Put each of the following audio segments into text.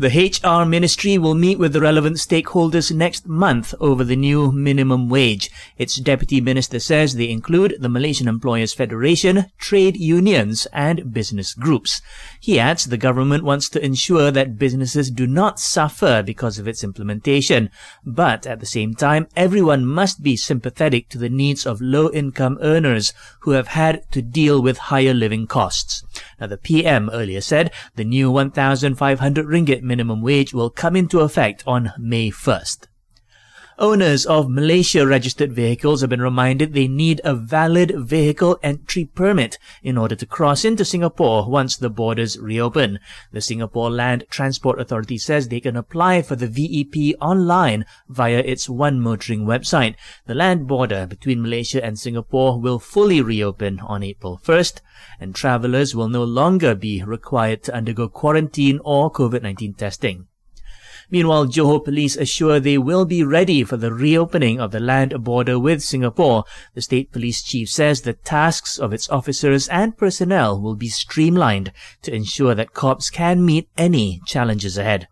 The HR Ministry will meet with the relevant stakeholders next month over the new minimum wage. Its Deputy Minister says they include the Malaysian Employers Federation, trade unions, and business groups. He adds the government wants to ensure that businesses do not suffer because of its implementation. But at the same time, everyone must be sympathetic to the needs of low income earners who have had to deal with higher living costs. Now, the PM earlier said the new 1,500 ringgit minimum wage will come into effect on May 1st. Owners of Malaysia registered vehicles have been reminded they need a valid vehicle entry permit in order to cross into Singapore once the borders reopen. The Singapore Land Transport Authority says they can apply for the VEP online via its OneMotoring website. The land border between Malaysia and Singapore will fully reopen on April 1st, and travelers will no longer be required to undergo quarantine or COVID-19 testing. Meanwhile, Johor police assure they will be ready for the reopening of the land border with Singapore. The state police chief says the tasks of its officers and personnel will be streamlined to ensure that cops can meet any challenges ahead.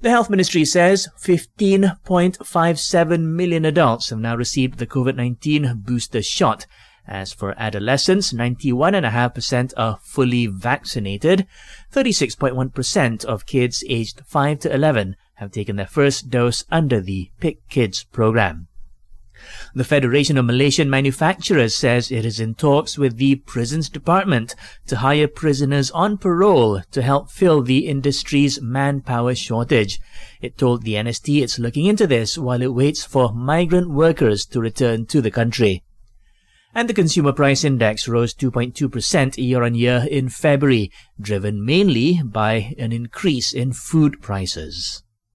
The Health Ministry says 15.57 million adults have now received the COVID-19 booster shot. As for adolescents, 91.5% are fully vaccinated. 36.1% of kids aged 5 to 11 have taken their first dose under the PICKids program. The Federation of Malaysian Manufacturers says it is in talks with the Prisons Department to hire prisoners on parole to help fill the industry's manpower shortage. It told the NST it's looking into this while it waits for migrant workers to return to the country. And the consumer price index rose 2.2% year on year in February, driven mainly by an increase in food prices.